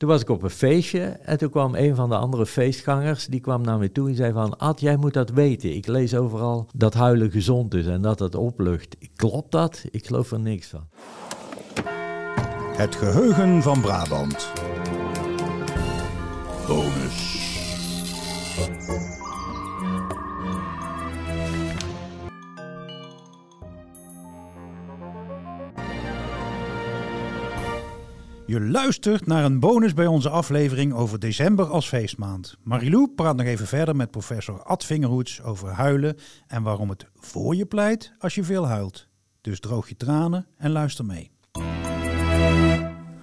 Toen was ik op een feestje en toen kwam een van de andere feestgangers, die kwam naar me toe en zei van, Ad, jij moet dat weten. Ik lees overal dat huilen gezond is en dat het oplucht. Klopt dat? Ik geloof er niks van. Het geheugen van Brabant. Bonus. Je luistert naar een bonus bij onze aflevering over december als feestmaand. Marilou praat nog even verder met professor Ad Vingerhoets over huilen en waarom het voor je pleit als je veel huilt. Dus droog je tranen en luister mee.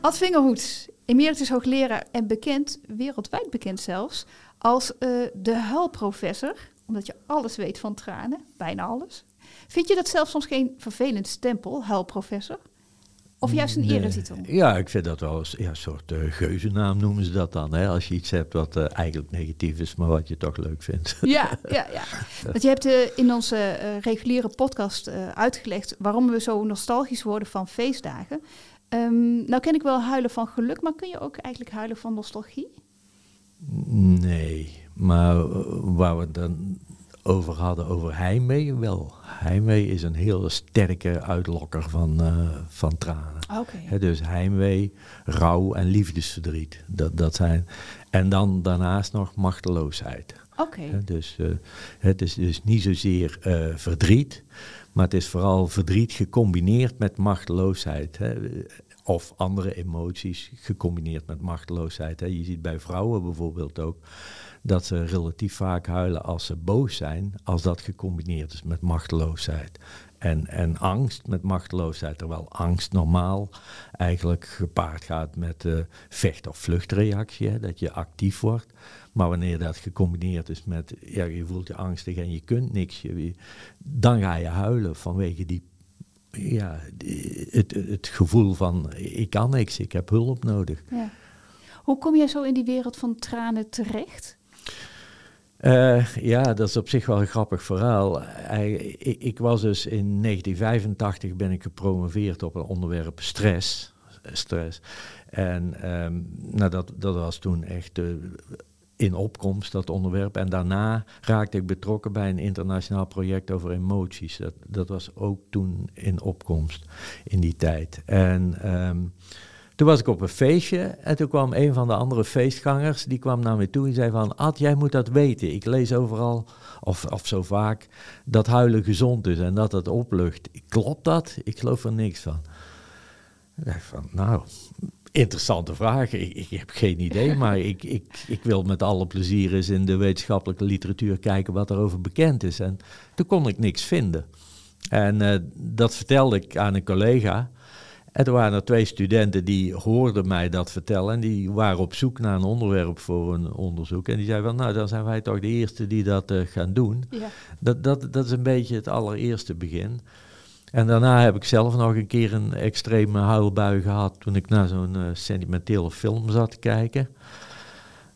Ad Vingerhoets, emeritus hoogleraar en bekend, wereldwijd bekend zelfs, als uh, de huilprofessor, omdat je alles weet van tranen, bijna alles. Vind je dat zelfs soms geen vervelend stempel, huilprofessor? Of juist een nee. eretitel? Ja, ik vind dat wel ja, een soort uh, geuzennaam noemen ze dat dan. Hè? Als je iets hebt wat uh, eigenlijk negatief is, maar wat je toch leuk vindt. Ja, ja, ja. Want je hebt uh, in onze reguliere podcast uitgelegd waarom we zo nostalgisch worden van feestdagen. Um, nou ken ik wel huilen van geluk, maar kun je ook eigenlijk huilen van nostalgie? Nee, maar waar we dan over hadden, over heimwee, wel. Heimwee is een heel sterke uitlokker van, uh, van tranen. Okay. dus heimwee, rouw en liefdesverdriet. Dat, dat zijn. En dan daarnaast nog machteloosheid. Okay. dus uh, het is dus niet zozeer uh, verdriet, maar het is vooral verdriet gecombineerd met machteloosheid. Hè. Of andere emoties gecombineerd met machteloosheid. Hè. Je ziet bij vrouwen bijvoorbeeld ook dat ze relatief vaak huilen als ze boos zijn, als dat gecombineerd is met machteloosheid. En, en angst met machteloosheid, terwijl angst normaal eigenlijk gepaard gaat met uh, vecht- of vluchtreactie, dat je actief wordt. Maar wanneer dat gecombineerd is met, ja, je voelt je angstig en je kunt niks, je, dan ga je huilen vanwege die, ja, het, het gevoel van, ik kan niks, ik heb hulp nodig. Ja. Hoe kom je zo in die wereld van tranen terecht? Uh, ja, dat is op zich wel een grappig verhaal. ik, ik, was dus in 1985 ben ik gepromoveerd op een onderwerp stress. stress. En um, nou, dat, dat was toen echt uh, in opkomst, dat onderwerp. En daarna raakte ik betrokken bij een internationaal project over emoties. Dat, dat was ook toen in opkomst in die tijd. En... Um, toen was ik op een feestje en toen kwam een van de andere feestgangers, die kwam naar me toe en zei van, Ad, jij moet dat weten. Ik lees overal, of, of zo vaak, dat huilen gezond is en dat het oplucht. Klopt dat? Ik geloof er niks van. Ik dacht van, nou, interessante vraag. Ik, ik heb geen idee, maar ik, ik, ik wil met alle plezier eens in de wetenschappelijke literatuur kijken wat erover bekend is. En toen kon ik niks vinden. En uh, dat vertelde ik aan een collega. En er waren er twee studenten die hoorden mij dat vertellen. En die waren op zoek naar een onderwerp voor een onderzoek. En die zeiden van, nou, dan zijn wij toch de eerste die dat uh, gaan doen. Ja. Dat, dat, dat is een beetje het allereerste begin. En daarna heb ik zelf nog een keer een extreme huilbui gehad toen ik naar zo'n uh, sentimentele film zat te kijken.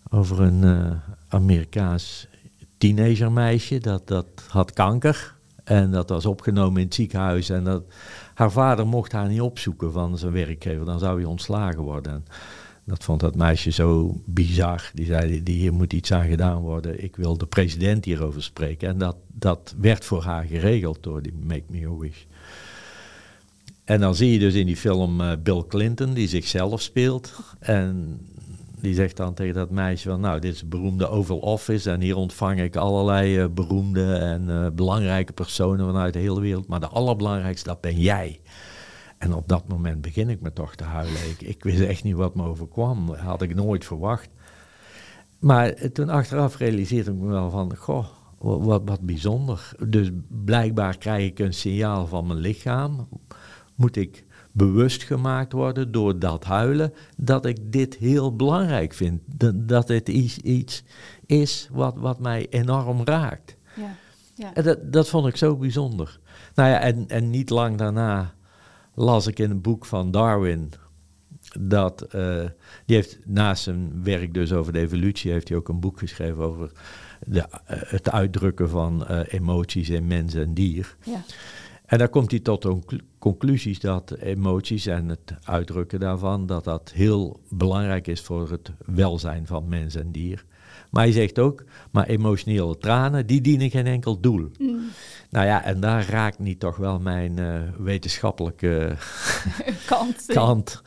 Over een uh, Amerikaans teenagermeisje dat, dat had kanker. En dat was opgenomen in het ziekenhuis. En dat, haar vader mocht haar niet opzoeken van zijn werkgever, dan zou hij ontslagen worden. En dat vond dat meisje zo bizar. Die zei, hier moet iets aan gedaan worden. Ik wil de president hierover spreken. En dat, dat werd voor haar geregeld door die Make Me a Wish. En dan zie je dus in die film uh, Bill Clinton, die zichzelf speelt. En die zegt dan tegen dat meisje van, nou, dit is beroemde Oval Office en hier ontvang ik allerlei uh, beroemde en uh, belangrijke personen vanuit de hele wereld, maar de allerbelangrijkste, dat ben jij. En op dat moment begin ik me toch te huilen. Ik, ik wist echt niet wat me overkwam, dat had ik nooit verwacht. Maar toen achteraf realiseerde ik me wel van, goh, wat, wat bijzonder. Dus blijkbaar krijg ik een signaal van mijn lichaam. Moet ik bewust gemaakt worden door dat huilen, dat ik dit heel belangrijk vind. Dat, het iets, iets is wat, wat mij enorm raakt. Ja, ja. En dat, dat vond ik zo bijzonder. Nou ja, en, en niet lang daarna las ik in een boek van Darwin. Dat, uh, die heeft naast zijn werk dus over de evolutie, heeft hij ook een boek geschreven over de, uh, het uitdrukken van uh, emoties in mens en dier. Ja. En daar komt hij tot een conclusies dat emoties en het uitdrukken daarvan, dat dat heel belangrijk is voor het welzijn van mens en dier. Maar hij zegt ook, maar emotionele tranen, die dienen geen enkel doel. Mm. Nou ja, en daar raakt niet toch wel mijn uh, wetenschappelijke kant. kant.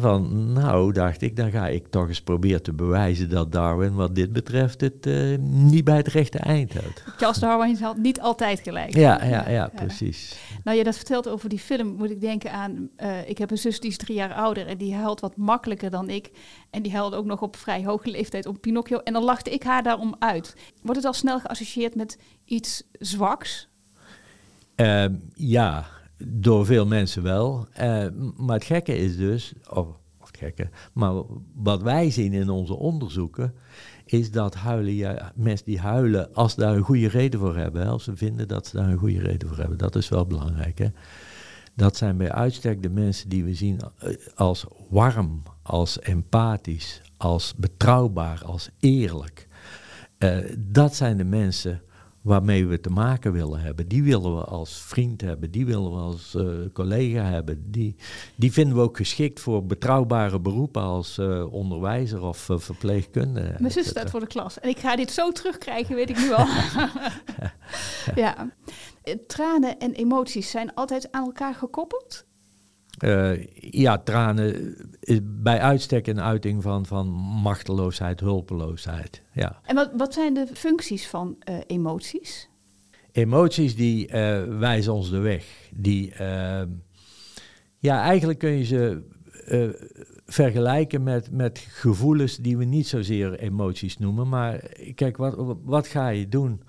Van, nou, dacht ik, dan ga ik toch eens proberen te bewijzen dat Darwin, wat dit betreft, het uh, niet bij het rechte eind houdt. Charles Darwin had niet altijd gelijk. Ja, ja, ja, ja, precies. Nou, je dat vertelt over die film, moet ik denken aan, uh, ik heb een zus die is drie jaar ouder en die huilt wat makkelijker dan ik. En die huilde ook nog op vrij hoge leeftijd om Pinocchio. En dan lachte ik haar daarom uit. Wordt het al snel geassocieerd met iets zwaks? Uh, ja, door veel mensen wel. Uh, maar het gekke is dus, of, of gekke, maar wat wij zien in onze onderzoeken, is dat huilen, ja, mensen die huilen als ze daar een goede reden voor hebben, als ze vinden dat ze daar een goede reden voor hebben, dat is wel belangrijk. Hè. Dat zijn bij uitstek de mensen die we zien eh, als warm, als empathisch, als betrouwbaar, als eerlijk. Uh, dat zijn de mensen waarmee we te maken willen hebben. Die willen we als vriend hebben, die willen we als uh, collega hebben. Die, die vinden we ook geschikt voor betrouwbare beroepen als uh, onderwijzer of uh, verpleegkundige. Mijn zus staat voor de klas en ik ga dit zo terugkrijgen, weet ik nu al. ja. Tranen en emoties zijn altijd aan elkaar gekoppeld? Uh, ja, tranen is bij uitstek een uiting van, van machteloosheid, hulpeloosheid. Ja. En wat, wat zijn de functies van uh, emoties? Emoties die uh, wijzen ons de weg. Die, ja, eigenlijk kun je ze vergelijken met, met gevoelens die we niet zozeer emoties noemen. Maar kijk, wat, wat ga je doen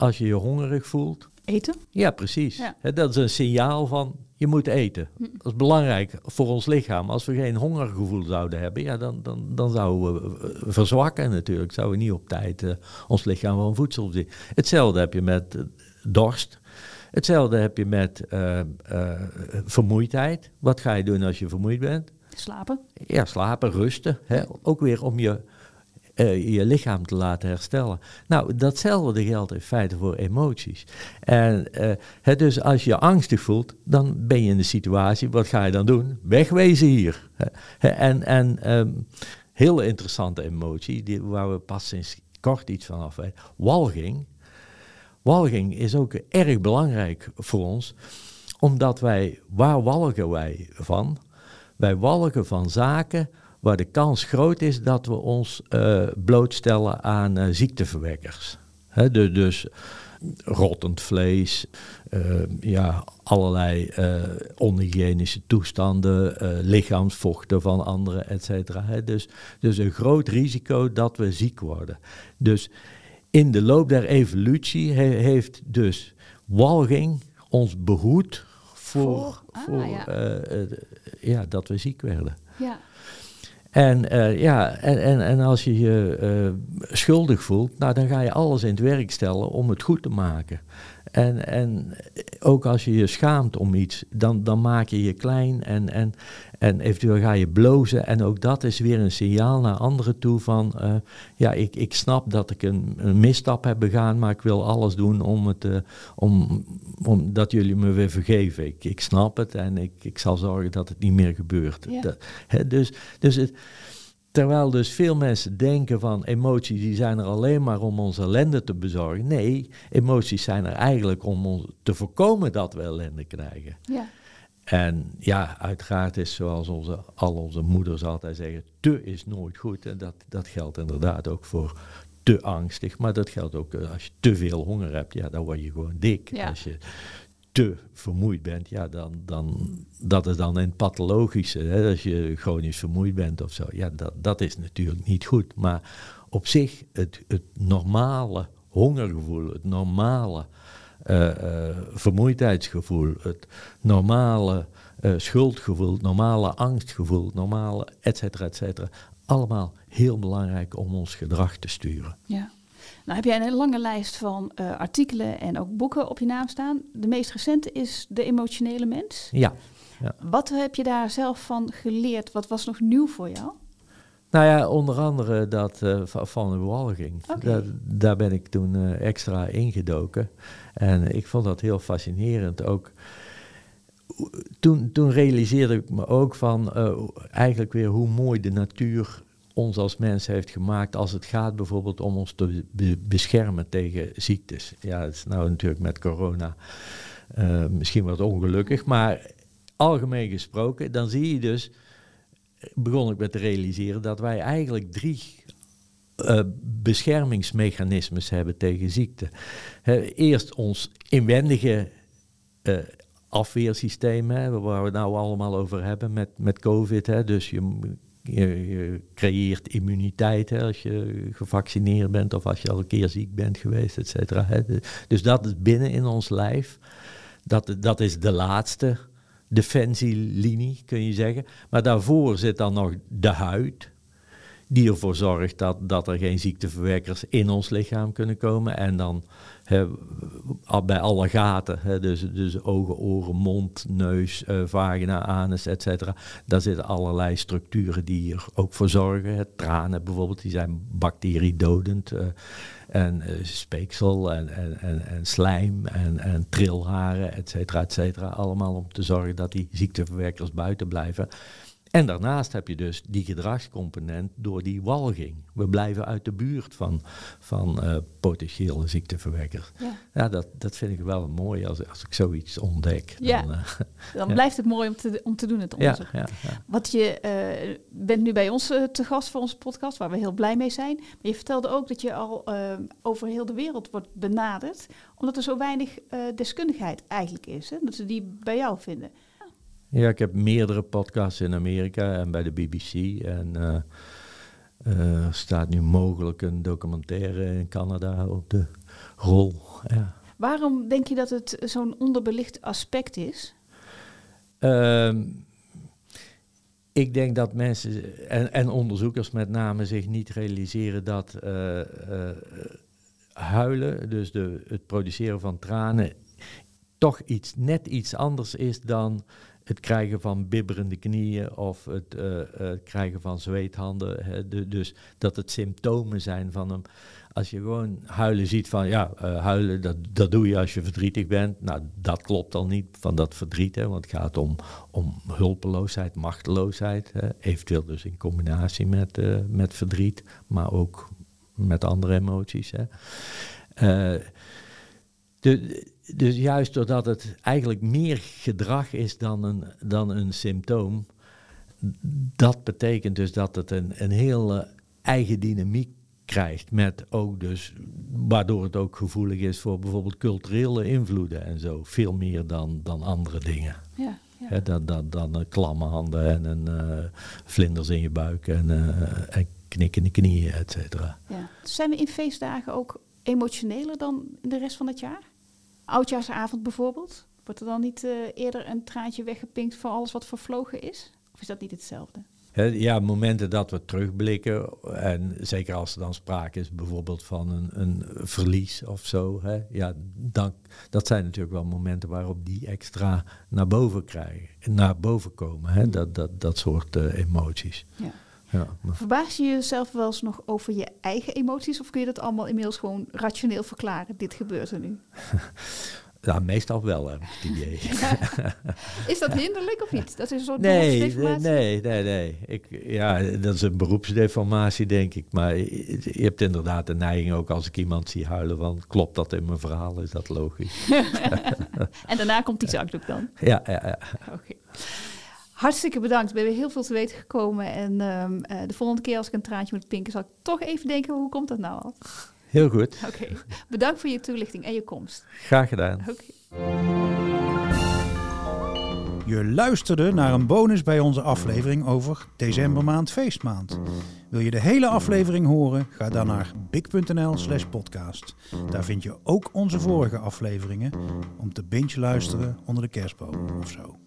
als je je hongerig voelt? Eten? Ja, precies. Ja. dat is een signaal van je moet eten. Hm. Dat is belangrijk voor ons lichaam. Als we geen hongergevoel zouden hebben, ja, dan, dan, dan zouden we verzwakken natuurlijk. Zouden we niet op tijd uh, ons lichaam van voedsel zien. Hetzelfde heb je met uh, dorst. Hetzelfde heb je met uh, vermoeidheid. Wat ga je doen als je vermoeid bent? Slapen. Ja, slapen, rusten. Ook weer om je uh, je lichaam te laten herstellen. Nou, datzelfde geldt in feite voor emoties. En uh, dus als je angstig voelt, dan ben je in de situatie, wat ga je dan doen? Wegwezen hier. en en um, heel interessante emotie, die, waar we pas sinds kort iets van af weten. Walging. Walging is ook erg belangrijk voor ons, omdat wij, waar walgen wij van? Wij walgen van zaken waar de kans groot is dat we ons uh, blootstellen aan uh, ziekteverwekkers. He, de, dus rottend vlees, uh, ja, allerlei onhygiënische toestanden, lichaamsvochten van anderen, et cetera. Dus, dus een groot risico dat we ziek worden. Dus in de loop der evolutie he, heeft dus walging ons behoed voor, voor, ah, voor ja. ja. dat we ziek werden. Ja. En, uh, ja, en, en, en als je je uh, schuldig voelt, nou, dan ga je alles in het werk stellen om het goed te maken. En, en ook als je je schaamt om iets, dan, dan maak je je klein en, en, en eventueel ga je blozen. En ook dat is weer een signaal naar anderen toe van, uh, ja, ik, ik snap dat ik een, een, misstap heb begaan, maar ik wil alles doen om, het, uh, om, om dat jullie me weer vergeven. Ik, ik snap het en ik, ik zal zorgen dat het niet meer gebeurt. Ja. Dat, hè, dus, dus het Terwijl dus veel mensen denken van emoties die zijn er alleen maar om ons ellende te bezorgen. Nee, emoties zijn er eigenlijk om ons te voorkomen dat we ellende krijgen. Ja. En ja, uiteraard is zoals onze, al onze moeders altijd zeggen, te is nooit goed. En dat, dat geldt inderdaad ook voor te angstig. Maar dat geldt ook eh, als je te veel honger hebt, ja, dan word je gewoon dik. Ja. Als je vermoeid bent, ja, dan, dan, dat is dan een pathologische. Hè, als je chronisch vermoeid bent of zo. Ja, dat, dat is natuurlijk niet goed. Maar op zich, het, het normale hongergevoel, het normale uh, uh, vermoeidheidsgevoel, het normale uh, schuldgevoel, het normale angstgevoel, het normale et cetera, et cetera. Allemaal heel belangrijk om ons gedrag te sturen. Ja. Nou heb jij een lange lijst van uh, artikelen en ook boeken op je naam staan. De meest recente is De emotionele mens. Ja. ja. Wat heb je daar zelf van geleerd? Wat was nog nieuw voor jou? Nou ja, onder andere dat uh, van de walging. Okay. Daar, daar ben ik toen uh, extra ingedoken. En ik vond dat heel fascinerend ook toen, toen realiseerde ik me ook van eigenlijk weer hoe mooi de natuur ons als mens heeft gemaakt als het gaat bijvoorbeeld om ons te be beschermen tegen ziektes. Ja, is nou natuurlijk met corona uh, misschien wat ongelukkig, maar algemeen gesproken, dan zie je dus, begon ik met te realiseren, dat wij eigenlijk drie uh, beschermingsmechanismes hebben tegen ziekte. eerst ons inwendige uh, afweersysteem, waar we het nou allemaal over hebben met, met COVID. Hè. Dus je, je, creëert immuniteit hè, als je gevaccineerd bent of als je al een keer ziek bent geweest, et cetera. Dus dat is binnen in ons lijf. Dat, dat is de laatste defensielinie, kun je zeggen. Maar daarvoor zit dan nog de huid, die ervoor zorgt dat, dat er geen ziekteverwekkers in ons lichaam kunnen komen. En dan bij alle gaten, dus, dus ogen, oren, mond, neus, uh, vagina, anus, et cetera. Daar zitten allerlei structuren die er ook voor zorgen. tranen bijvoorbeeld, die zijn bacteriedodend. Uh, en uh, speeksel en, en, en, slijm en, en trilharen, et cetera, et cetera. Allemaal om te zorgen dat die ziekteverwekkers buiten blijven. En daarnaast heb je dus die gedragscomponent door die walging. We blijven uit de buurt van, van uh, potentiële ziekteverwekkers. Ja, ja dat, dat vind ik wel mooi als, als ik zoiets ontdek. Ja. Dan, uh, dan blijft het mooi om te, om te doen, het onderzoek. Ja, Wat je uh, bent nu bij ons te gast voor onze podcast, waar we heel blij mee zijn. Maar je vertelde ook dat je al over heel de wereld wordt benaderd, omdat er zo weinig deskundigheid eigenlijk is. Hè? Dat ze die bij jou vinden. Ja, ik heb meerdere podcasts in Amerika en bij de BBC. En uh, er staat nu mogelijk een documentaire in Canada op de rol. Ja. Waarom denk je dat het zo'n onderbelicht aspect is? Ehm, ik denk dat mensen en, en, onderzoekers met name zich niet realiseren dat uh, uh, huilen, dus de, het produceren van tranen, toch iets, net iets anders is dan het krijgen van bibberende knieën of het uh, uh, krijgen van zweethanden. Hè, dus dat het symptomen zijn van hem. Als je gewoon huilen ziet van ja, uh, huilen dat, dat doe je als je verdrietig bent. Nou, dat klopt al niet van dat verdriet, hè, want het gaat om, om hulpeloosheid, machteloosheid. Hè, eventueel dus in combinatie met, met verdriet, maar ook met andere emoties. Hè. De, dus juist doordat het eigenlijk meer gedrag is dan een, dan een symptoom, dat betekent dus dat het een, een hele eigen dynamiek krijgt. Met ook dus, waardoor het ook gevoelig is voor bijvoorbeeld culturele invloeden en zo. Veel meer dan, dan andere dingen. Ja, ja. dan, dan, dan uh, klamme handen en een, uh, vlinders in je buik en, uh, en knikkende knieën, et cetera. Ja. Zijn we in feestdagen ook emotioneler dan in de rest van het jaar? Oudjaarsavond bijvoorbeeld? Wordt er dan niet uh, eerder een traantje weggepinkt voor alles wat vervlogen is? Of is dat niet hetzelfde? Ja, momenten dat we terugblikken, en zeker als er dan sprake is bijvoorbeeld van een, een verlies of zo, hè, ja, dan, dat zijn natuurlijk wel momenten waarop die extra naar boven krijgen, naar boven komen, hè, dat, dat, dat soort uh, emoties. Ja. Ja, Verbaas je jezelf wel eens nog over je eigen emoties? Of kun je dat allemaal inmiddels gewoon rationeel verklaren? Dit gebeurt er nu. Ja, meestal wel, hè, idee. Is dat hinderlijk of niet? Dat is een soort nee, nee, nee, nee. Ik, ja, dat is een beroepsdeformatie, denk ik. Maar je, hebt inderdaad de neiging ook als ik iemand zie huilen van... klopt dat in mijn verhaal? Is dat logisch? en daarna komt die zakdoek dan? Ja, ja, ja. Oké. Hartstikke bedankt. We hebben heel veel te weten gekomen. En um, uh, de volgende keer als ik een traantje moet pinken, zal ik toch even denken, hoe komt dat nou al? Heel goed. Oké. Bedankt voor je toelichting en je komst. Graag gedaan. Oké. Je luisterde naar een bonus bij onze aflevering over decembermaand feestmaand. Wil je de hele aflevering horen? Ga dan naar big.nl slash podcast. Daar vind je ook onze vorige afleveringen om te binge luisteren onder de kerstboom of zo.